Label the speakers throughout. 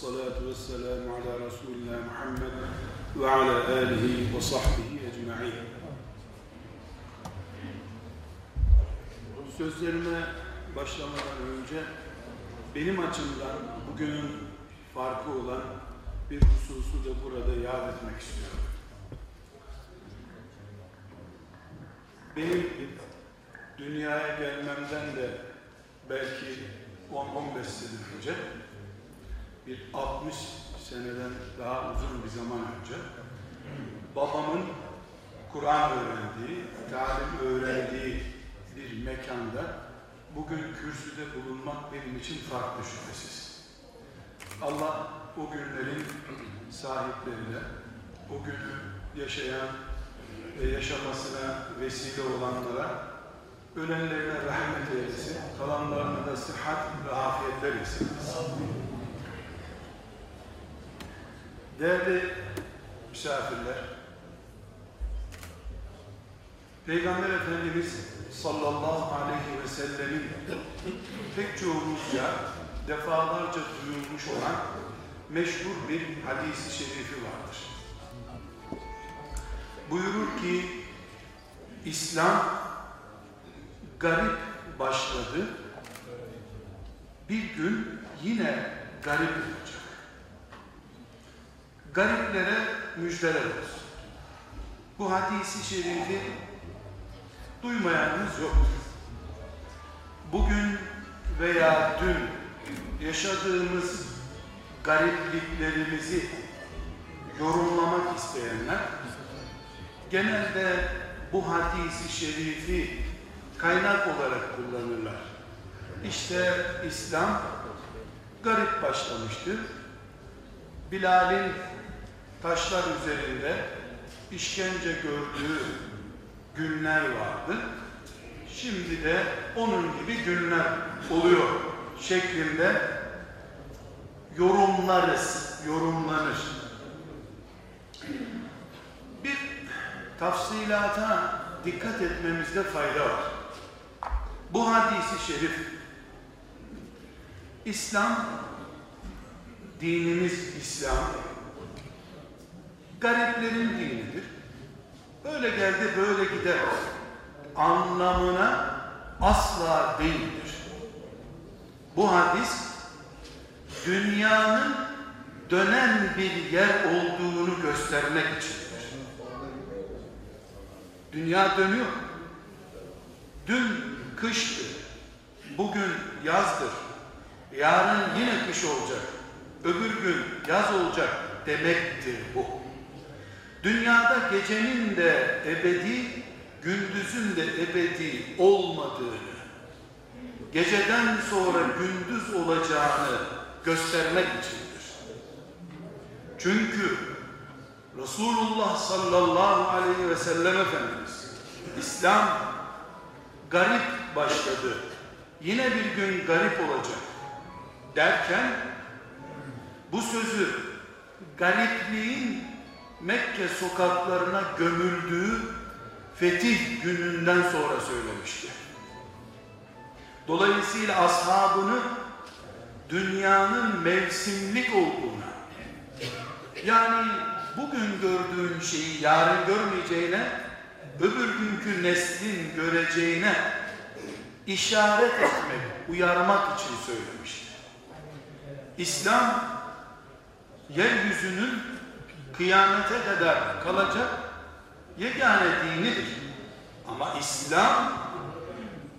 Speaker 1: salatu ve selamu ala Resulina Muhammed ve ala alihi ve sahbihi ecma'in. Sözlerime başlamadan önce benim açımdan bugünün farkı olan bir hususu da burada yad etmek istiyorum. Benim dünyaya gelmemden de belki 10-15 sene önce bir 60 seneden daha uzun bir zaman önce babamın Kur'an öğrendiği, talim öğrendiği bir mekanda bugün kürsüde bulunmak benim için farklı şüphesiz. Allah o günlerin sahiplerine, o günü yaşayan ve yaşamasına vesile olanlara ölenlerine rahmet eylesin, kalanlarına da sıhhat ve afiyetler eylesin. Değerli misafirler, Peygamber Efendimiz sallallahu aleyhi ve sellemin pek çoğumuzca defalarca duyulmuş olan meşhur bir hadisi şerifi vardır. Buyurur ki İslam garip başladı. Bir gün yine garip olacak. Gariplere müjdeler olsun. Bu hadisi şerifi duymayanınız yok. Bugün veya dün yaşadığımız garipliklerimizi yorumlamak isteyenler genelde bu hadisi şerifi kaynak olarak kullanırlar. İşte İslam garip başlamıştı. Bilal'in taşlar üzerinde işkence gördüğü günler vardı. Şimdi de onun gibi günler oluyor şeklinde yorumlarız, yorumlanır. Bir tafsilata dikkat etmemizde fayda var. Bu hadisi şerif İslam dinimiz İslam gariplerin dinidir. Böyle geldi böyle gider anlamına asla değildir. Bu hadis dünyanın dönen bir yer olduğunu göstermek içindir. Dünya dönüyor. Dün kıştı, bugün yazdır, yarın yine kış olacak, öbür gün yaz olacak demektir bu. Dünyada gecenin de ebedi, gündüzün de ebedi olmadığını, geceden sonra gündüz olacağını göstermek içindir. Çünkü Resulullah sallallahu aleyhi ve sellem Efendimiz İslam garip başladı. Yine bir gün garip olacak derken bu sözü garipliğin Mekke sokaklarına gömüldüğü fetih gününden sonra söylemişti. Dolayısıyla ashabını dünyanın mevsimlik olduğuna yani bugün gördüğün şeyi yarın görmeyeceğine öbür günkü neslin göreceğine işaret etmek, uyarmak için söylemiştir. İslam yeryüzünün kıyamete kadar kalacak yegane dinidir. Ama İslam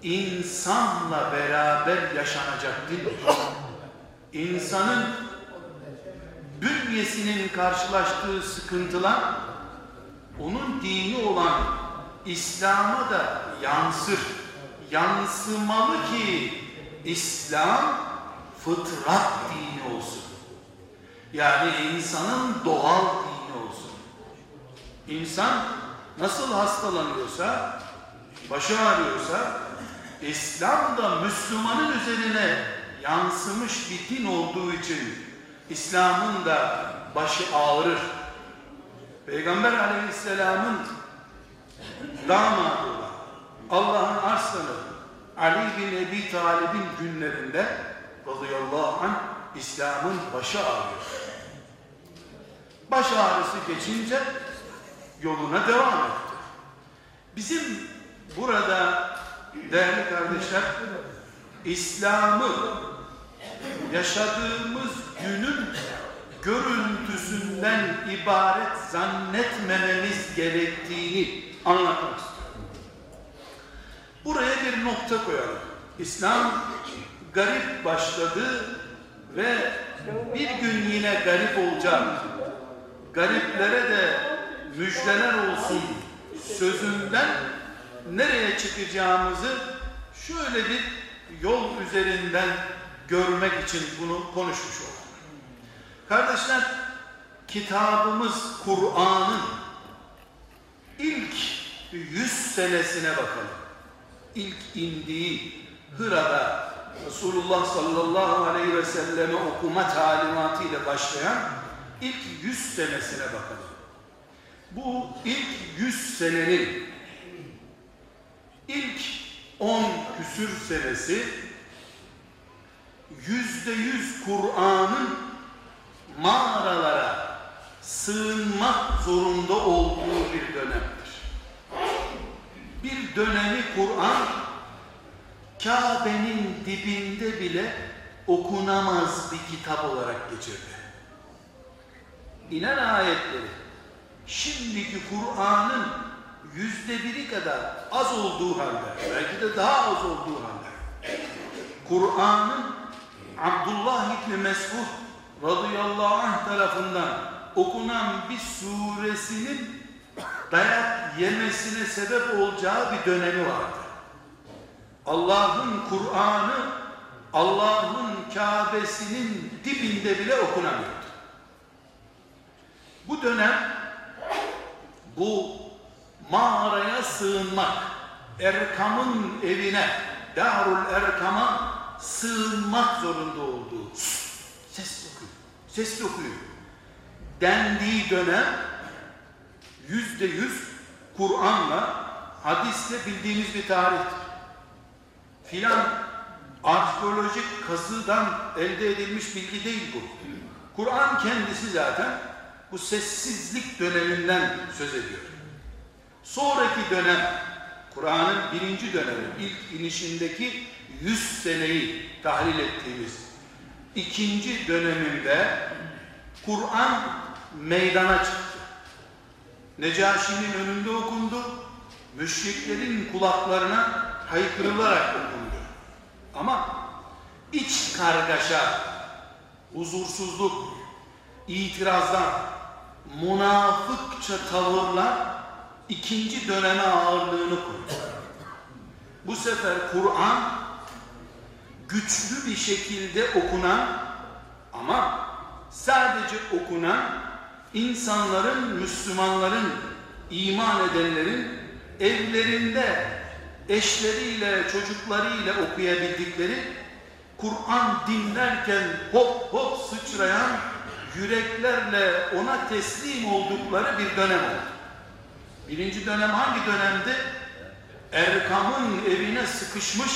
Speaker 1: insanla beraber yaşanacak dindir. İnsanın bünyesinin karşılaştığı sıkıntılar onun dini olan İslam'a da yansır. Yansımalı ki İslam fıtrat dini olsun. Yani insanın doğal. İnsan nasıl hastalanıyorsa, başı ağrıyorsa, İslam da Müslümanın üzerine yansımış bir din olduğu için İslam'ın da başı ağrır. Peygamber aleyhisselamın damadı Allah'ın arslanı Ali bin Ebi Talib'in günlerinde radıyallahu anh İslam'ın başı ağrıyor. Baş ağrısı geçince yoluna devam etti. Bizim burada değerli kardeşler İslam'ı yaşadığımız günün görüntüsünden ibaret zannetmememiz gerektiğini anlatmak istiyorum. Buraya bir nokta koyalım. İslam garip başladı ve bir gün yine garip olacak. Gariplere de müjdeler olsun sözünden nereye çıkacağımızı şöyle bir yol üzerinden görmek için bunu konuşmuş olduk. Kardeşler, kitabımız Kur'an'ın ilk yüz senesine bakalım. İlk indiği Hıra'da Resulullah sallallahu aleyhi ve selleme okuma talimatı ile başlayan ilk yüz senesine bakalım. Bu ilk yüz senenin ilk on küsür senesi yüzde yüz Kur'an'ın mağaralara sığınmak zorunda olduğu bir dönemdir. Bir dönemi Kur'an Kabe'nin dibinde bile okunamaz bir kitap olarak geçirdi. İnen ayetleri şimdiki Kur'an'ın yüzde biri kadar az olduğu halde, belki de daha az olduğu halde, Kur'an'ın Abdullah İbni Mesud radıyallahu anh tarafından okunan bir suresinin dayak yemesine sebep olacağı bir dönemi vardı. Allah'ın Kur'an'ı Allah'ın Kabe'sinin dibinde bile okunamıyordu. Bu dönem bu mağaraya sığınmak, Erkam'ın evine, Darul Erkam'a sığınmak zorunda olduğu ses okuyun, ses okuyun dendiği dönem yüzde yüz Kur'an'la hadisle bildiğimiz bir tarihtir. Filan arkeolojik kazıdan elde edilmiş bilgi değil bu. Kur'an kendisi zaten bu sessizlik döneminden söz ediyor. Sonraki dönem, Kur'an'ın birinci dönemi, ilk inişindeki yüz seneyi tahlil ettiğimiz ikinci döneminde Kur'an meydana çıktı. Necaşi'nin önünde okundu, müşriklerin kulaklarına haykırılarak okundu. Ama iç kargaşa, huzursuzluk, itirazlar, münafıkça tavırlar ikinci döneme ağırlığını koydu. Bu sefer Kur'an güçlü bir şekilde okunan ama sadece okunan insanların, Müslümanların, iman edenlerin evlerinde eşleriyle, çocuklarıyla okuyabildikleri Kur'an dinlerken hop hop sıçrayan yüreklerle ona teslim oldukları bir dönem oldu. Birinci dönem hangi dönemdi? Erkam'ın evine sıkışmış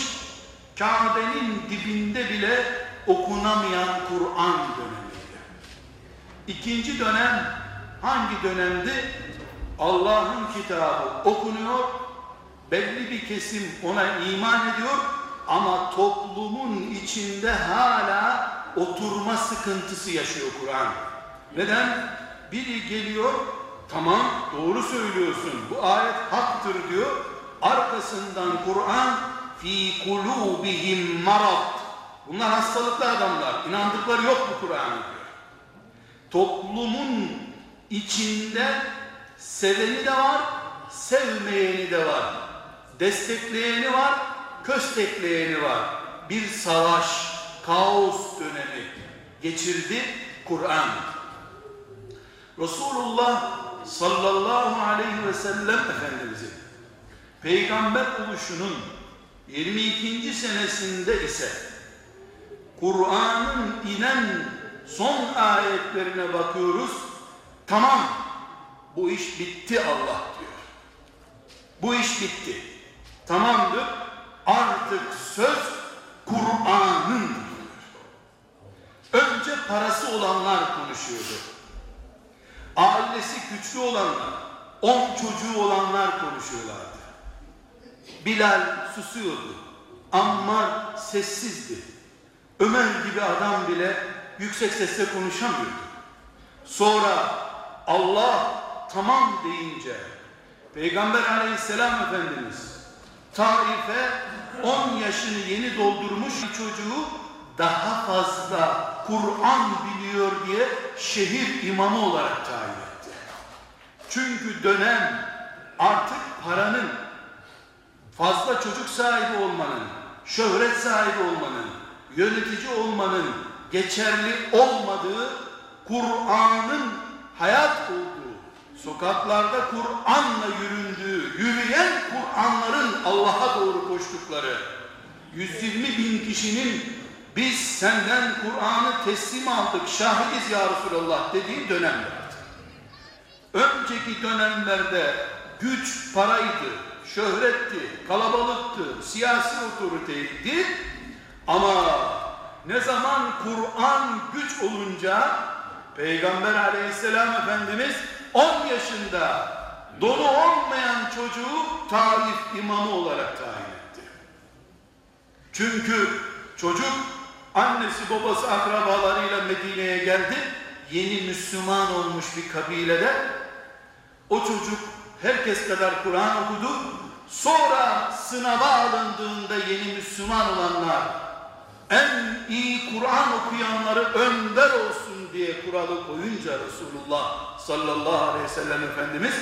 Speaker 1: Kabe'nin dibinde bile okunamayan Kur'an dönemiydi. İkinci dönem hangi dönemdi? Allah'ın kitabı okunuyor, belli bir kesim ona iman ediyor ama toplumun içinde hala oturma sıkıntısı yaşıyor Kur'an. Neden? Biri geliyor, tamam doğru söylüyorsun, bu ayet haktır diyor, arkasından Kur'an fi kulubihim marad. Bunlar hastalıklı adamlar. İnandıkları yok bu Kur'an'a diyor. Toplumun içinde seveni de var, sevmeyeni de var. Destekleyeni var, köstekleyeni var. Bir savaş, kaos dönemi geçirdi Kur'an. Resulullah sallallahu aleyhi ve sellem Efendimizin peygamber oluşunun 22. senesinde ise Kur'an'ın inen son ayetlerine bakıyoruz. Tamam bu iş bitti Allah diyor. Bu iş bitti. Tamamdır. Artık söz Kur'an'ın diyor. konuşuyordu. Ailesi güçlü olanlar, on çocuğu olanlar konuşuyorlardı. Bilal susuyordu. Ammar sessizdi. Ömer gibi adam bile yüksek sesle konuşamıyordu. Sonra Allah tamam deyince Peygamber aleyhisselam Efendimiz Taif'e 10 yaşını yeni doldurmuş çocuğu daha fazla Kur'an biliyor diye şehir imamı olarak tayin etti. Çünkü dönem artık paranın fazla çocuk sahibi olmanın, şöhret sahibi olmanın, yönetici olmanın geçerli olmadığı Kur'an'ın hayat olduğu, sokaklarda Kur'an'la yüründüğü, yürüyen Kur'anların Allah'a doğru koştukları, 120 bin kişinin biz senden Kur'an'ı teslim aldık, şahidiz ya Resulallah dediği dönemlerdi. Önceki dönemlerde güç paraydı, şöhretti, kalabalıktı, siyasi otoriteydi ama ne zaman Kur'an güç olunca Peygamber aleyhisselam Efendimiz 10 yaşında dolu olmayan çocuğu tarif imamı olarak tayin etti. Çünkü çocuk annesi babası akrabalarıyla Medine'ye geldi. Yeni Müslüman olmuş bir kabilede o çocuk herkes kadar Kur'an okudu. Sonra sınava alındığında yeni Müslüman olanlar en iyi Kur'an okuyanları önder olsun diye kuralı koyunca Resulullah sallallahu aleyhi ve sellem Efendimiz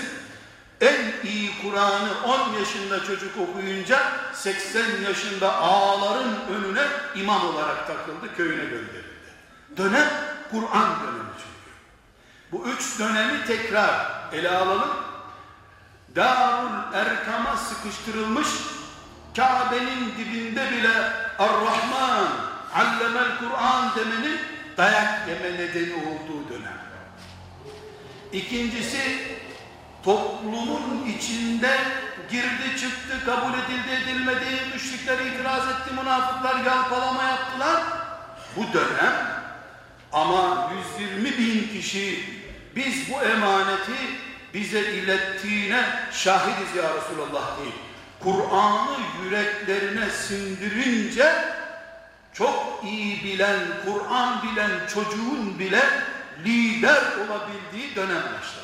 Speaker 1: en iyi Kur'an'ı 10 yaşında çocuk okuyunca 80 yaşında ağaların önüne imam olarak takıldı, köyüne gönderildi. Dönem Kur'an dönemi çünkü. Bu üç dönemi tekrar ele alalım. Darul Erkam'a sıkıştırılmış Kabe'nin dibinde bile Ar-Rahman Allemel Kur'an demenin dayak yeme nedeni olduğu dönem. İkincisi toplumun içinde girdi çıktı kabul edildi edilmedi müşrikler itiraz etti münafıklar yalpalama yaptılar bu dönem ama 120 bin kişi biz bu emaneti bize ilettiğine şahidiz ya Resulallah değil Kur'an'ı yüreklerine sindirince çok iyi bilen, Kur'an bilen çocuğun bile lider olabildiği dönem başladı.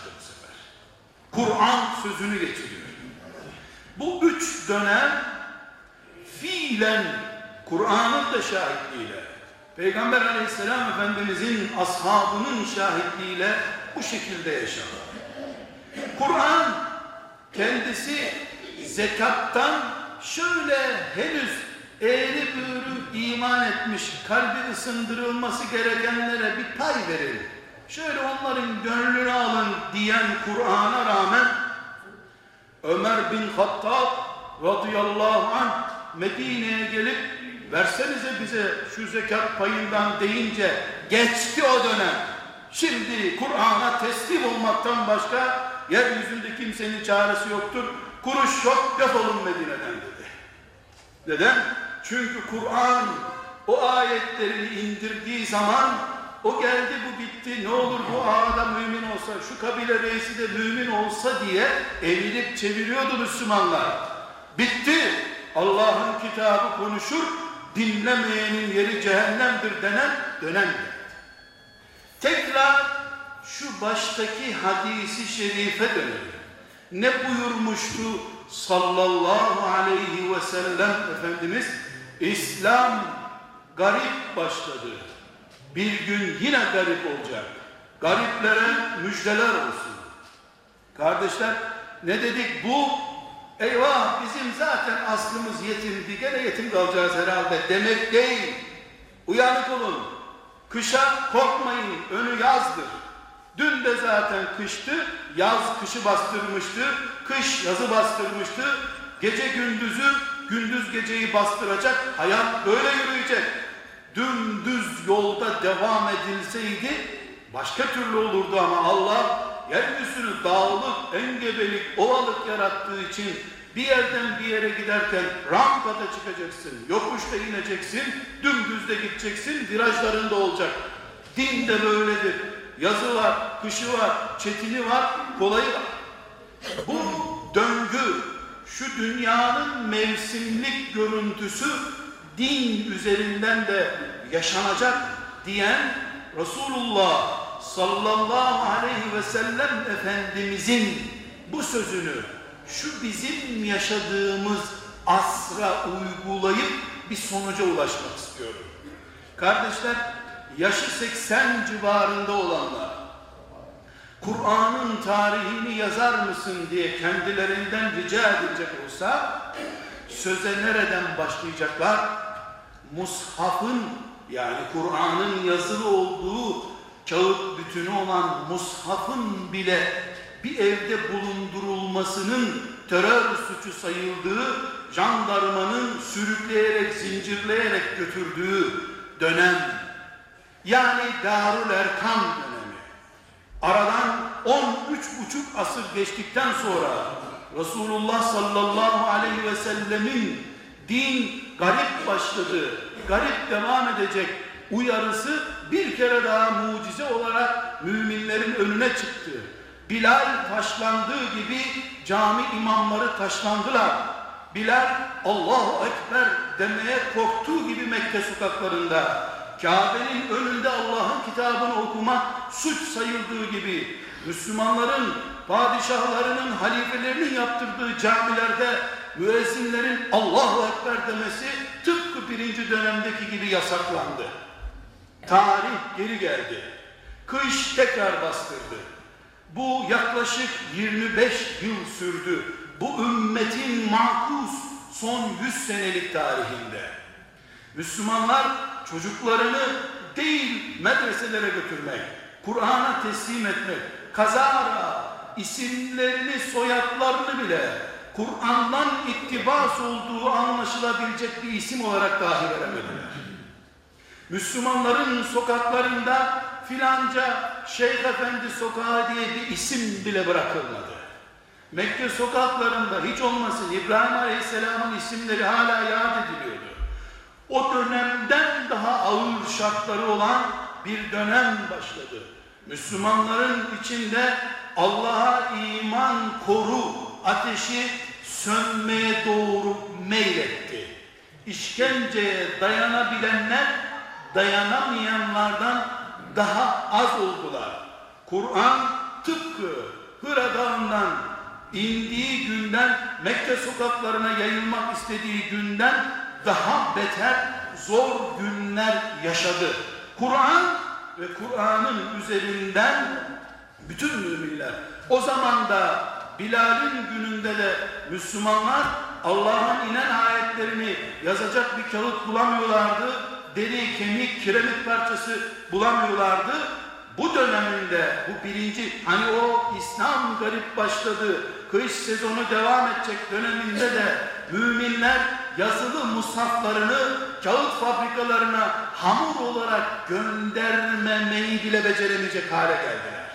Speaker 1: Kur'an sözünü getiriyor. Bu üç dönem fiilen Kur'an'ın da şahitliğiyle, Peygamber aleyhisselam efendimizin ashabının şahitliğiyle bu şekilde yaşadı. Kur'an kendisi zekattan şöyle henüz eğri büğrü iman etmiş, kalbi ısındırılması gerekenlere bir pay verin. Şöyle onların gönlünü alın diyen Kur'an'a rağmen Ömer bin Hattab radıyallahu anh Medine'ye gelip versenize bize şu zekat payından deyince geçti o dönem. Şimdi Kur'an'a teslim olmaktan başka yeryüzünde kimsenin çaresi yoktur. Kuruş yok defolun Medine'den dedi. Neden? Çünkü Kur'an o ayetlerini indirdiği zaman o geldi bu bitti ne olur bu ağada mümin olsa şu kabile reisi de mümin olsa diye eğilip çeviriyordu Müslümanlar. Bitti. Allah'ın kitabı konuşur dinlemeyenin yeri cehennemdir denen dönem. Tekrar şu baştaki hadisi şerife dönelim. Ne buyurmuştu sallallahu aleyhi ve sellem Efendimiz? İslam garip başladı. Bir gün yine garip olacak. Gariplere müjdeler olsun. Kardeşler ne dedik bu? Eyvah bizim zaten aslımız yetimdi. Gene yetim kalacağız herhalde demek değil. Uyanık olun. Kışa korkmayın. Önü yazdır. Dün de zaten kıştı. Yaz kışı bastırmıştı. Kış yazı bastırmıştı. Gece gündüzü, gündüz geceyi bastıracak. Hayat böyle yürüyecek. Dümdüz yolda devam edilseydi başka türlü olurdu ama Allah yeryüzünü dağlık, engebelik, ovalık yarattığı için bir yerden bir yere giderken rampada çıkacaksın, yokuşta ineceksin, dümdüzde gideceksin, virajlarında olacak. Din de böyledir. Yazı var, kışı var, çetini var, kolayı var. Bu döngü, şu dünyanın mevsimlik görüntüsü din üzerinden de yaşanacak diyen Resulullah sallallahu aleyhi ve sellem Efendimizin bu sözünü şu bizim yaşadığımız asra uygulayıp bir sonuca ulaşmak istiyorum. Kardeşler yaşı 80 civarında olanlar Kur'an'ın tarihini yazar mısın diye kendilerinden rica edilecek olsa söze nereden başlayacaklar? Mushaf'ın yani Kur'an'ın yazılı olduğu kağıt bütünü olan mushafın bile bir evde bulundurulmasının terör suçu sayıldığı jandarmanın sürükleyerek, zincirleyerek götürdüğü dönem. Yani Darül Erkam dönemi. Aradan 13 buçuk asır geçtikten sonra Resulullah sallallahu aleyhi ve sellemin din garip başladı, garip devam edecek uyarısı bir kere daha mucize olarak müminlerin önüne çıktı. Bilal taşlandığı gibi cami imamları taşlandılar. Bilal Allahu Ekber demeye korktuğu gibi Mekke sokaklarında Kabe'nin önünde Allah'ın kitabını okumak suç sayıldığı gibi Müslümanların padişahlarının halifelerinin yaptırdığı camilerde müezzinlerin Allahu Ekber demesi tıpkı birinci dönemdeki gibi yasaklandı. Tarih geri geldi. Kış tekrar bastırdı. Bu yaklaşık 25 yıl sürdü. Bu ümmetin makus son 100 senelik tarihinde. Müslümanlar çocuklarını değil medreselere götürmek, Kur'an'a teslim etmek, kazara isimlerini, soyadlarını bile Kur'an'dan iktibas olduğu anlaşılabilecek bir isim olarak dahi veremediler. Müslümanların sokaklarında filanca Şeyh Efendi sokağı diye bir isim bile bırakılmadı. Mekke sokaklarında hiç olmasın İbrahim Aleyhisselam'ın isimleri hala yad ediliyordu. O dönemden daha ağır şartları olan bir dönem başladı. Müslümanların içinde Allah'a iman koru ateşi sönmeye doğru meyletti. İşkenceye dayanabilenler dayanamayanlardan daha az oldular. Kur'an tıpkı Hıra Dağı'ndan indiği günden Mekke sokaklarına yayılmak istediği günden daha beter zor günler yaşadı. Kur'an ve Kur'an'ın üzerinden bütün müminler o zaman da Bilal'in gününde de Müslümanlar Allah'ın inen ayetlerini yazacak bir kağıt bulamıyorlardı. Deri, kemik, kiremit parçası bulamıyorlardı. Bu döneminde bu birinci hani o İslam garip başladı. Kış sezonu devam edecek döneminde de müminler yazılı mushaflarını kağıt fabrikalarına hamur olarak göndermemeyi bile beceremeyecek hale geldiler.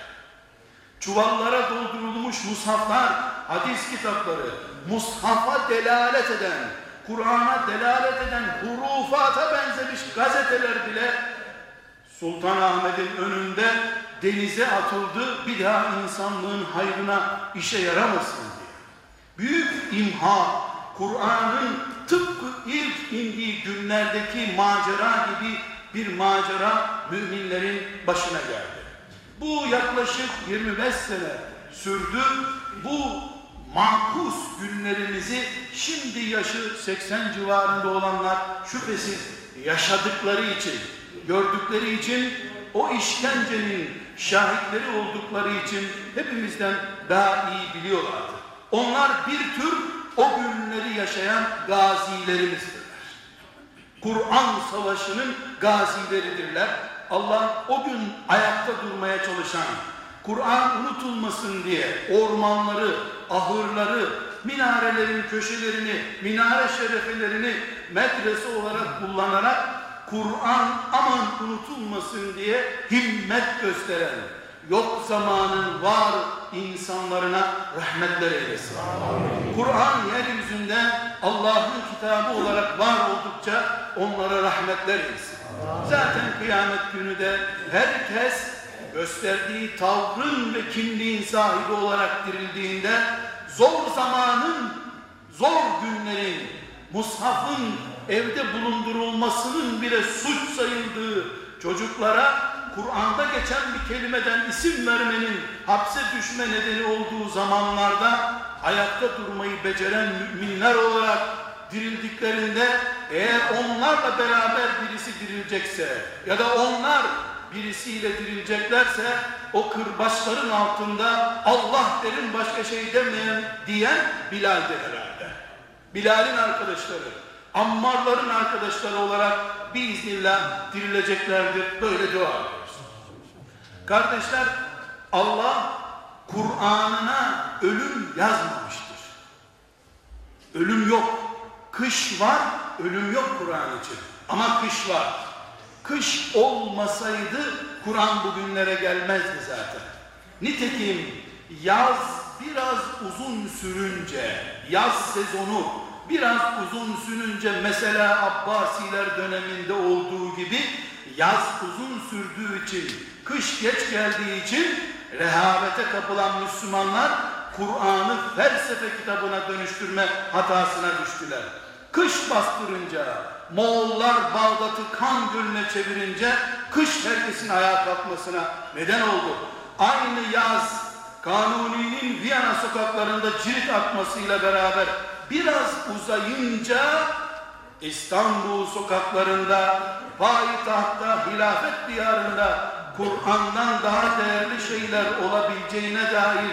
Speaker 1: Çuvallara doldurulmuş mushaflar, hadis kitapları, mushafa delalet eden, Kur'an'a delalet eden hurufata benzemiş gazeteler bile Sultan Ahmet'in önünde denize atıldı bir daha insanlığın hayrına işe yaramasın diye. Büyük imha Kur'an'ın tıpkı ilk indiği günlerdeki macera gibi bir macera müminlerin başına geldi. Bu yaklaşık 25 sene sürdü. Bu makus günlerimizi şimdi yaşı 80 civarında olanlar şüphesiz yaşadıkları için, gördükleri için o işkencenin şahitleri oldukları için hepimizden daha iyi biliyorlardı. Onlar bir tür o günleri yaşayan gazilerimizdirler. Kur'an savaşının gazileridirler. Allah o gün ayakta durmaya çalışan, Kur'an unutulmasın diye ormanları, ahırları, minarelerin köşelerini, minare şerefelerini medrese olarak kullanarak Kur'an aman unutulmasın diye himmet gösteren, yok zamanın var insanlarına rahmetler eylesin. Kur'an yeryüzünde Allah'ın kitabı olarak var oldukça onlara rahmetler eylesin. Zaten kıyamet günü de herkes gösterdiği tavrın ve kimliğin sahibi olarak dirildiğinde zor zamanın, zor günlerin, mushafın evde bulundurulmasının bile suç sayıldığı çocuklara Kur'an'da geçen bir kelimeden isim vermenin hapse düşme nedeni olduğu zamanlarda ayakta durmayı beceren müminler olarak dirildiklerinde eğer onlarla beraber birisi dirilecekse ya da onlar birisiyle dirileceklerse o kırbaçların altında Allah derin başka şey demeyen diyen Bilal'dir herhalde. Bilal'in arkadaşları, Ammarların arkadaşları olarak biiznillah dirileceklerdir. Böyle dua ediyoruz. Kardeşler Allah Kur'an'ına ölüm yazmamıştır. Ölüm yok. Kış var, ölüm yok Kur'an için. Ama kış var. Kış olmasaydı Kur'an bugünlere gelmezdi zaten. Nitekim yaz biraz uzun sürünce, yaz sezonu biraz uzun sürünce mesela Abbasiler döneminde olduğu gibi yaz uzun sürdüğü için, kış geç geldiği için rehavete kapılan Müslümanlar Kur'an'ı felsefe kitabına dönüştürme hatasına düştüler. Kış bastırınca, Moğollar Bağdat'ı kan gölüne çevirince kış herkesin ayağa kalkmasına neden oldu. Aynı yaz Kanuni'nin Viyana sokaklarında cirit atmasıyla beraber biraz uzayınca İstanbul sokaklarında, payitahtta, hilafet diyarında Kur'an'dan daha değerli şeyler olabileceğine dair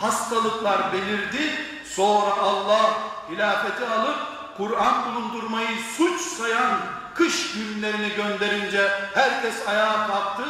Speaker 1: hastalıklar belirdi. Sonra Allah hilafeti alıp Kur'an bulundurmayı suç sayan kış günlerini gönderince herkes ayağa kalktı.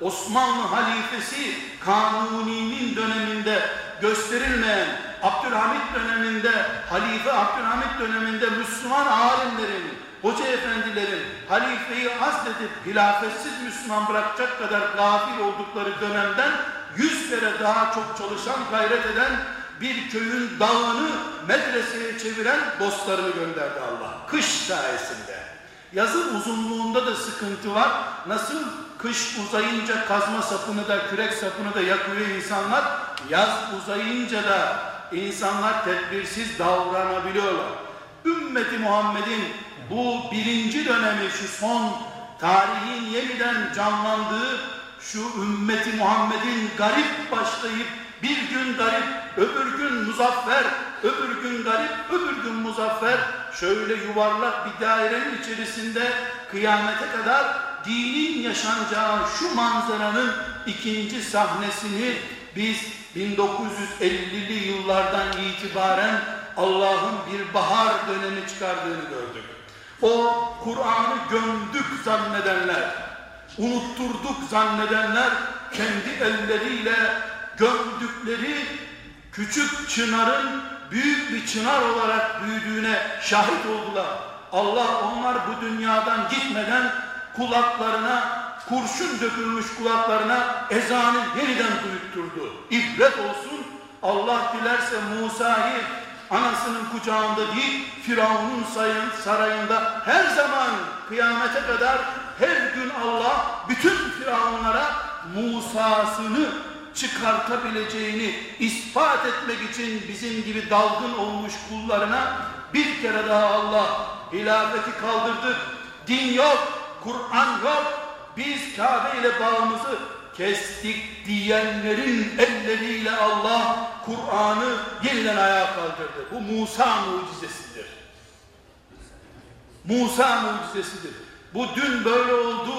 Speaker 1: Osmanlı halifesi Kanuni'nin döneminde gösterilmeyen Abdülhamit döneminde Halife Abdülhamit döneminde Müslüman alimlerin hoca efendilerin halifeyi azledip hilafetsiz Müslüman bırakacak kadar gafil oldukları dönemden yüz kere daha çok çalışan gayret eden bir köyün dağını medreseye çeviren dostlarını gönderdi Allah. Kış sayesinde. Yazın uzunluğunda da sıkıntı var. Nasıl kış uzayınca kazma sapını da kürek sapını da yakıyor insanlar. Yaz uzayınca da insanlar tedbirsiz davranabiliyorlar. Ümmeti Muhammed'in bu birinci dönemi şu son tarihin yeniden canlandığı şu ümmeti Muhammed'in garip başlayıp bir gün garip, öbür gün muzaffer, öbür gün garip, öbür gün muzaffer şöyle yuvarlak bir dairenin içerisinde kıyamete kadar dinin yaşanacağı şu manzaranın ikinci sahnesini biz 1950'li yıllardan itibaren Allah'ın bir bahar dönemi çıkardığını gördük. O Kur'an'ı gömdük zannedenler, unutturduk zannedenler kendi elleriyle gömdükleri küçük çınarın büyük bir çınar olarak büyüdüğüne şahit oldular. Allah onlar bu dünyadan gitmeden kulaklarına kurşun dökülmüş kulaklarına ezanı yeniden duyutturdu. İbret olsun Allah dilerse Musa'yı anasının kucağında değil Firavun'un sarayında her zaman kıyamete kadar her gün Allah bütün Firavunlara Musa'sını çıkartabileceğini ispat etmek için bizim gibi dalgın olmuş kullarına bir kere daha Allah hilafeti kaldırdı. Din yok, Kur'an yok. Biz Kabe ile bağımızı kestik diyenlerin elleriyle Allah Kur'an'ı yeniden ayağa kaldırdı. Bu Musa mucizesidir. Musa mucizesidir. Bu dün böyle oldu.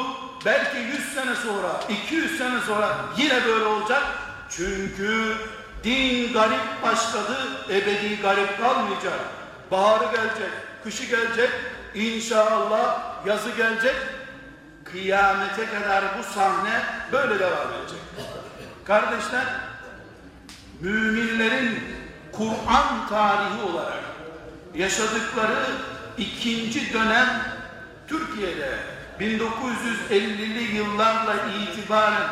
Speaker 1: Belki 100 sene sonra, 200 sene sonra yine böyle olacak. Çünkü din garip başladı, ebedi garip kalmayacak. Baharı gelecek, kışı gelecek, inşallah yazı gelecek. Kıyamete kadar bu sahne böyle devam edecek. Kardeşler, müminlerin Kur'an tarihi olarak yaşadıkları ikinci dönem Türkiye'de 1950'li yıllarla itibaren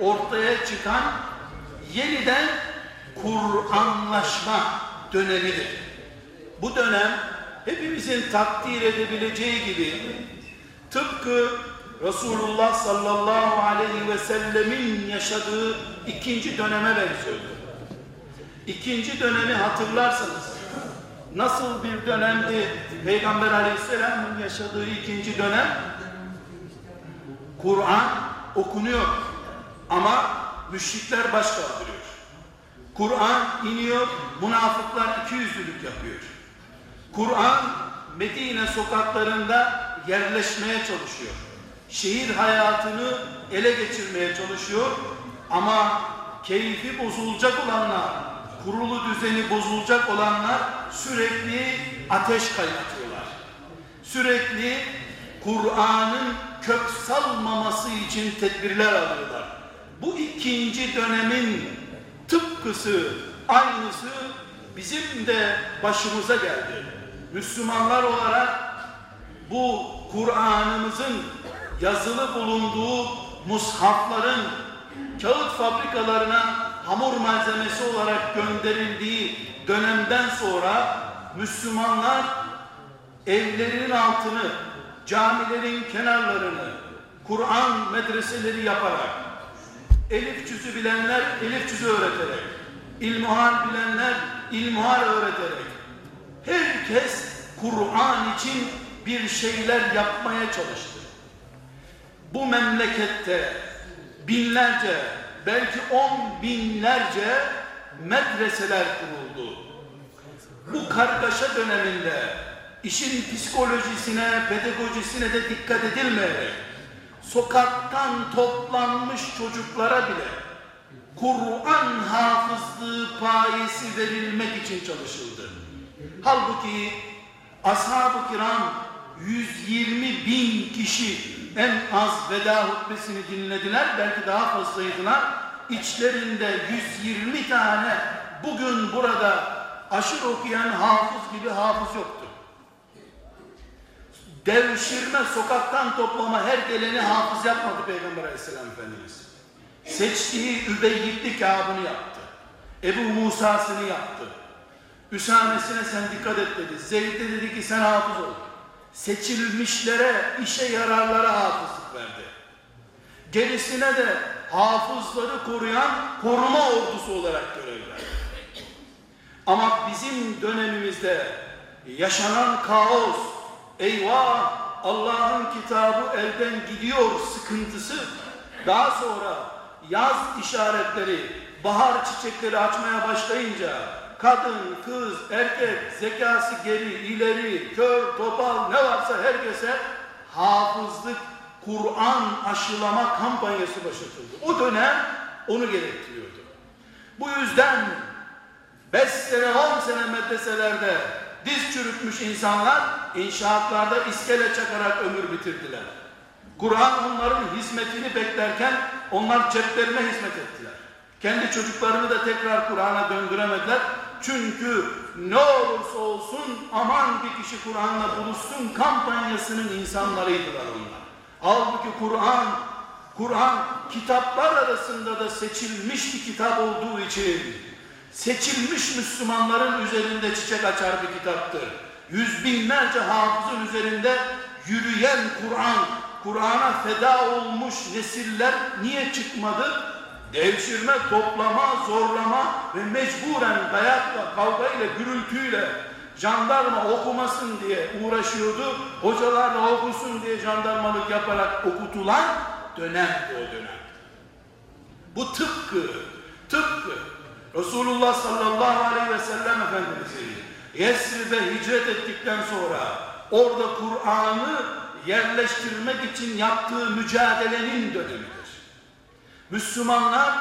Speaker 1: ortaya çıkan yeniden Kur'anlaşma dönemidir. Bu dönem hepimizin takdir edebileceği gibi tıpkı Resulullah sallallahu aleyhi ve sellemin yaşadığı ikinci döneme benziyordu. İkinci dönemi hatırlarsanız nasıl bir dönemdi Peygamber aleyhisselamın yaşadığı ikinci dönem? Kur'an okunuyor ama müşrikler baş kaldırıyor. Kur'an iniyor, münafıklar iki yüzlülük yapıyor. Kur'an Medine sokaklarında yerleşmeye çalışıyor. Şehir hayatını ele geçirmeye çalışıyor ama keyfi bozulacak olanlar, kurulu düzeni bozulacak olanlar sürekli ateş kaynatıyorlar. Sürekli Kur'an'ın kök salmaması için tedbirler alıyorlar. Bu ikinci dönemin tıpkısı, aynısı bizim de başımıza geldi. Müslümanlar olarak bu Kur'an'ımızın yazılı bulunduğu mushafların kağıt fabrikalarına hamur malzemesi olarak gönderildiği dönemden sonra Müslümanlar evlerinin altını, camilerin kenarlarını Kur'an medreseleri yaparak elif cüzü bilenler elif cüzü öğreterek ilmuhal bilenler ilmuhal öğreterek herkes Kur'an için bir şeyler yapmaya çalıştı. Bu memlekette binlerce belki on binlerce medreseler kuruldu. Bu kargaşa döneminde işin psikolojisine, pedagojisine de dikkat edilmeyerek sokaktan toplanmış çocuklara bile Kur'an hafızlığı payesi verilmek için çalışıldı. Halbuki ashab-ı kiram 120 bin kişi en az veda hutbesini dinlediler. Belki daha fazlaydılar. İçlerinde 120 tane bugün burada aşır okuyan hafız gibi hafız yoktu. Devşirme, sokaktan toplama her geleni hafız yapmadı Peygamber Aleyhisselam Efendimiz. Seçtiği Übeyyipli Kâb'ını yaptı. Ebu Musa'sını yaptı. Üsamesine sen dikkat et dedi. Zeyd'e dedi ki sen hafız ol. Seçilmişlere, işe yararlara hafızlık verdi. Gerisine de hafızları koruyan koruma ordusu olarak görev verdi. Ama bizim dönemimizde yaşanan kaos, eyvah Allah'ın kitabı elden gidiyor sıkıntısı daha sonra yaz işaretleri, bahar çiçekleri açmaya başlayınca kadın, kız, erkek, zekası geri, ileri, kör, topal ne varsa herkese hafızlık, Kur'an aşılama kampanyası başlatıldı. O dönem onu gerektiriyordu. Bu yüzden 5 sene 10 sene medreselerde diz çürütmüş insanlar inşaatlarda iskele çakarak ömür bitirdiler. Kur'an onların hizmetini beklerken onlar ceplerine hizmet ettiler. Kendi çocuklarını da tekrar Kur'an'a döndüremediler. Çünkü ne olursa olsun aman bir kişi Kur'an'la buluşsun kampanyasının insanlarıydılar onlar. Halbuki Kur'an, Kur'an kitaplar arasında da seçilmiş bir kitap olduğu için seçilmiş Müslümanların üzerinde çiçek açar bir kitaptır. Yüz binlerce hafızın üzerinde yürüyen Kur'an, Kur'an'a feda olmuş nesiller niye çıkmadı? Devşirme, toplama, zorlama ve mecburen dayakla, kavgayla, gürültüyle jandarma okumasın diye uğraşıyordu. Hocalar da okusun diye jandarmalık yaparak okutulan dönem o dönem. Bu tıpkı, tıpkı Resulullah sallallahu aleyhi ve sellem Efendimiz'i Yesrib'e hicret ettikten sonra orada Kur'an'ı yerleştirmek için yaptığı mücadelenin dönemidir. Müslümanlar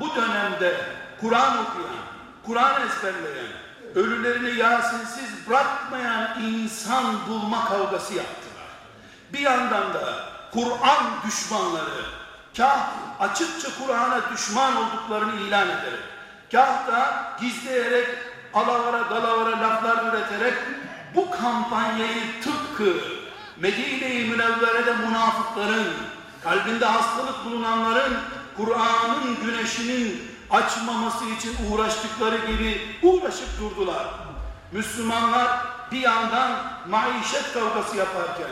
Speaker 1: bu dönemde Kur'an okuyan, Kur'an ezberleyen, ölülerini Yasinsiz bırakmayan insan bulma kavgası yaptılar. Bir yandan da Kur'an düşmanları, kah açıkça Kur'an'a düşman olduklarını ilan ederek, kah da gizleyerek, alavara dalavara laflar üreterek bu kampanyayı tıpkı Medine-i Münevvere'de münafıkların, kalbinde hastalık bulunanların Kur'an'ın güneşinin açmaması için uğraştıkları gibi uğraşıp durdular. Müslümanlar bir yandan maişet kavgası yaparken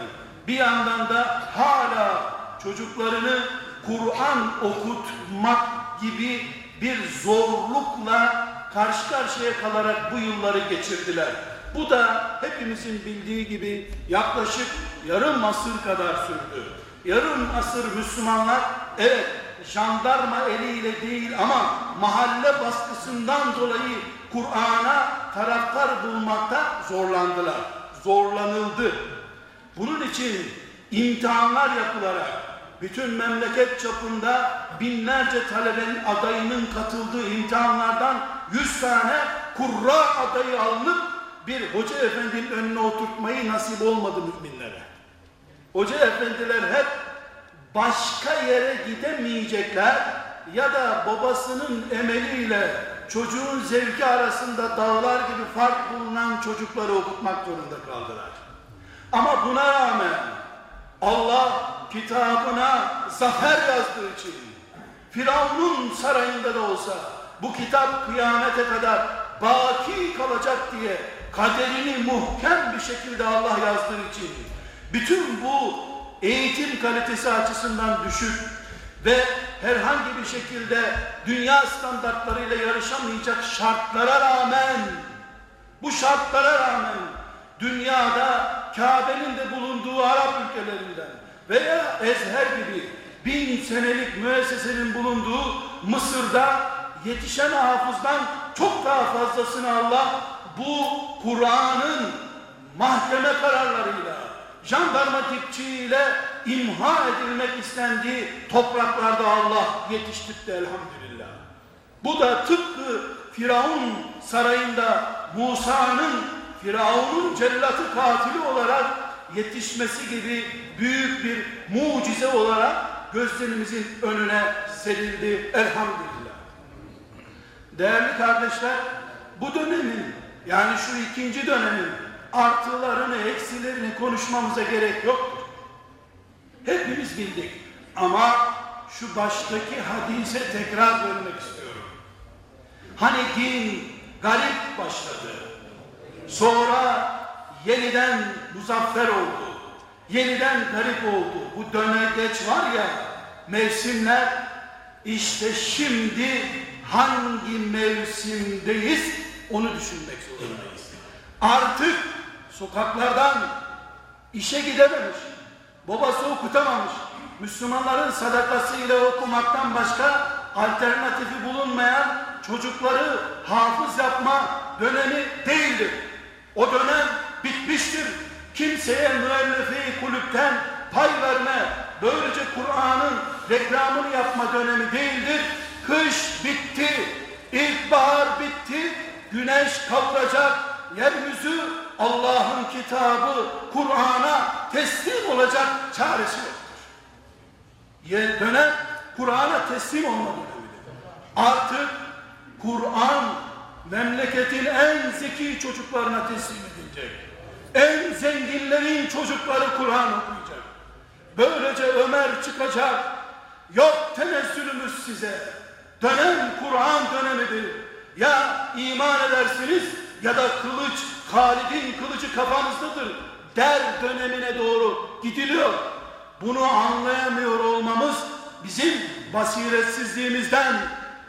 Speaker 1: bir yandan da hala çocuklarını Kur'an okutmak gibi bir zorlukla karşı karşıya kalarak bu yılları geçirdiler. Bu da hepimizin bildiği gibi yaklaşık yarım asır kadar sürdü. Yarım asır Müslümanlar evet jandarma eliyle değil ama mahalle baskısından dolayı Kur'an'a taraftar bulmakta zorlandılar. Zorlanıldı. Bunun için imtihanlar yapılarak bütün memleket çapında binlerce talebenin adayının katıldığı imtihanlardan yüz tane kurra adayı alınıp bir hoca efendinin önüne oturtmayı nasip olmadı müminlere. Hoca efendiler hep başka yere gidemeyecekler ya da babasının emeliyle çocuğun zevki arasında dağlar gibi fark bulunan çocukları okutmak zorunda kaldılar. Ama buna rağmen Allah kitabına zafer yazdığı için Firavun'un sarayında da olsa bu kitap kıyamete kadar baki kalacak diye kaderini muhkem bir şekilde Allah yazdığı için bütün bu eğitim kalitesi açısından düşük ve herhangi bir şekilde dünya standartlarıyla yarışamayacak şartlara rağmen bu şartlara rağmen dünyada Kabe'nin de bulunduğu Arap ülkelerinden veya Ezher gibi bin senelik müessesenin bulunduğu Mısır'da yetişen hafızdan çok daha fazlasını Allah bu Kur'an'ın mahkeme kararlarıyla jandarma dipçiyle imha edilmek istendiği topraklarda Allah yetiştirdi elhamdülillah. Bu da tıpkı Firavun sarayında Musa'nın Firavun'un cellatı katili olarak yetişmesi gibi büyük bir mucize olarak gözlerimizin önüne serildi elhamdülillah. Değerli kardeşler bu dönemin yani şu ikinci dönemin artılarını eksilerini konuşmamıza gerek yoktur. Hepimiz bildik ama şu baştaki hadise tekrar dönmek istiyorum. Hani din garip başladı. Sonra yeniden muzaffer oldu. Yeniden garip oldu. Bu dönegeç var ya mevsimler işte şimdi hangi mevsimdeyiz onu düşünmek zorundayız. Artık sokaklardan işe gidememiş, babası okutamamış, Müslümanların sadakasıyla okumaktan başka alternatifi bulunmayan çocukları hafız yapma dönemi değildir. O dönem bitmiştir. Kimseye müellefe kulüpten pay verme, böylece Kur'an'ın reklamını yapma dönemi değildir. Kış bitti, ilkbahar bitti, güneş kavuracak, yeryüzü Allah'ın kitabı Kur'an'a teslim olacak çaresi yoktur. Dönem Kur'an'a teslim olma. Artık Kur'an memleketin en zeki çocuklarına teslim edilecek. En zenginlerin çocukları Kur'an okuyacak. Böylece Ömer çıkacak. Yok tenezzülümüz size. Dönem Kur'an dönemidir. Ya iman edersiniz ya da kılıç, Halid'in kılıcı kafanızdadır. Der dönemine doğru gidiliyor. Bunu anlayamıyor olmamız bizim basiretsizliğimizden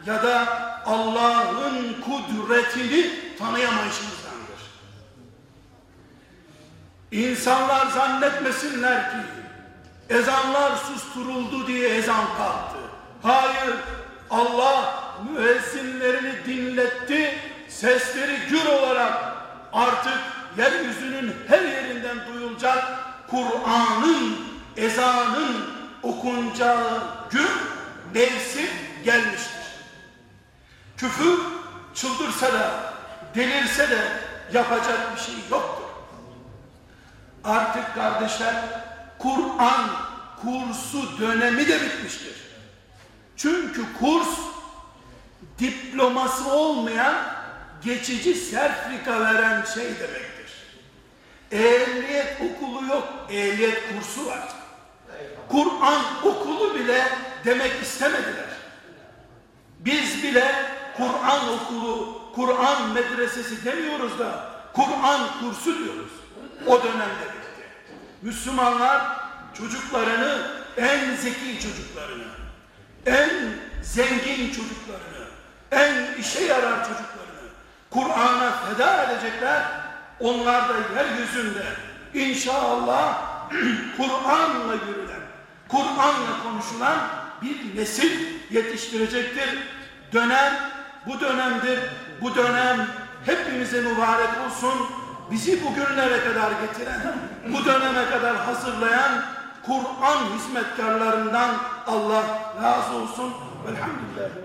Speaker 1: ya da Allah'ın kudretini tanıyamayışımızdandır. İnsanlar zannetmesinler ki ezanlar susturuldu diye ezan kalktı. Hayır, Allah müezzinlerini dinletti, sesleri gür olarak artık yeryüzünün her yerinden duyulacak Kur'an'ın, ezanın okunacağı gün mevsim gelmiştir. Küfür çıldırsa da, delirse de yapacak bir şey yoktur. Artık kardeşler Kur'an kursu dönemi de bitmiştir. Çünkü kurs diploması olmayan geçici sertifika veren şey demektir. Ehliyet okulu yok, ehliyet kursu var. Kur'an okulu bile demek istemediler. Biz bile Kur'an okulu, Kur'an medresesi demiyoruz da Kur'an kursu diyoruz. O dönemde bitti. Müslümanlar çocuklarını en zeki çocuklarını, en zengin çocuklarını, en işe yarar çocuklarını Kur'an'a feda edecekler. Onlar da yeryüzünde inşallah Kur'an'la yürülen, Kur'an'la konuşulan bir nesil yetiştirecektir. Dönem bu dönemdir. Bu dönem hepimize mübarek olsun. Bizi bugünlere kadar getiren, bu döneme kadar hazırlayan Kur'an hizmetkarlarından Allah razı olsun. Velhamdülillahi Rabbil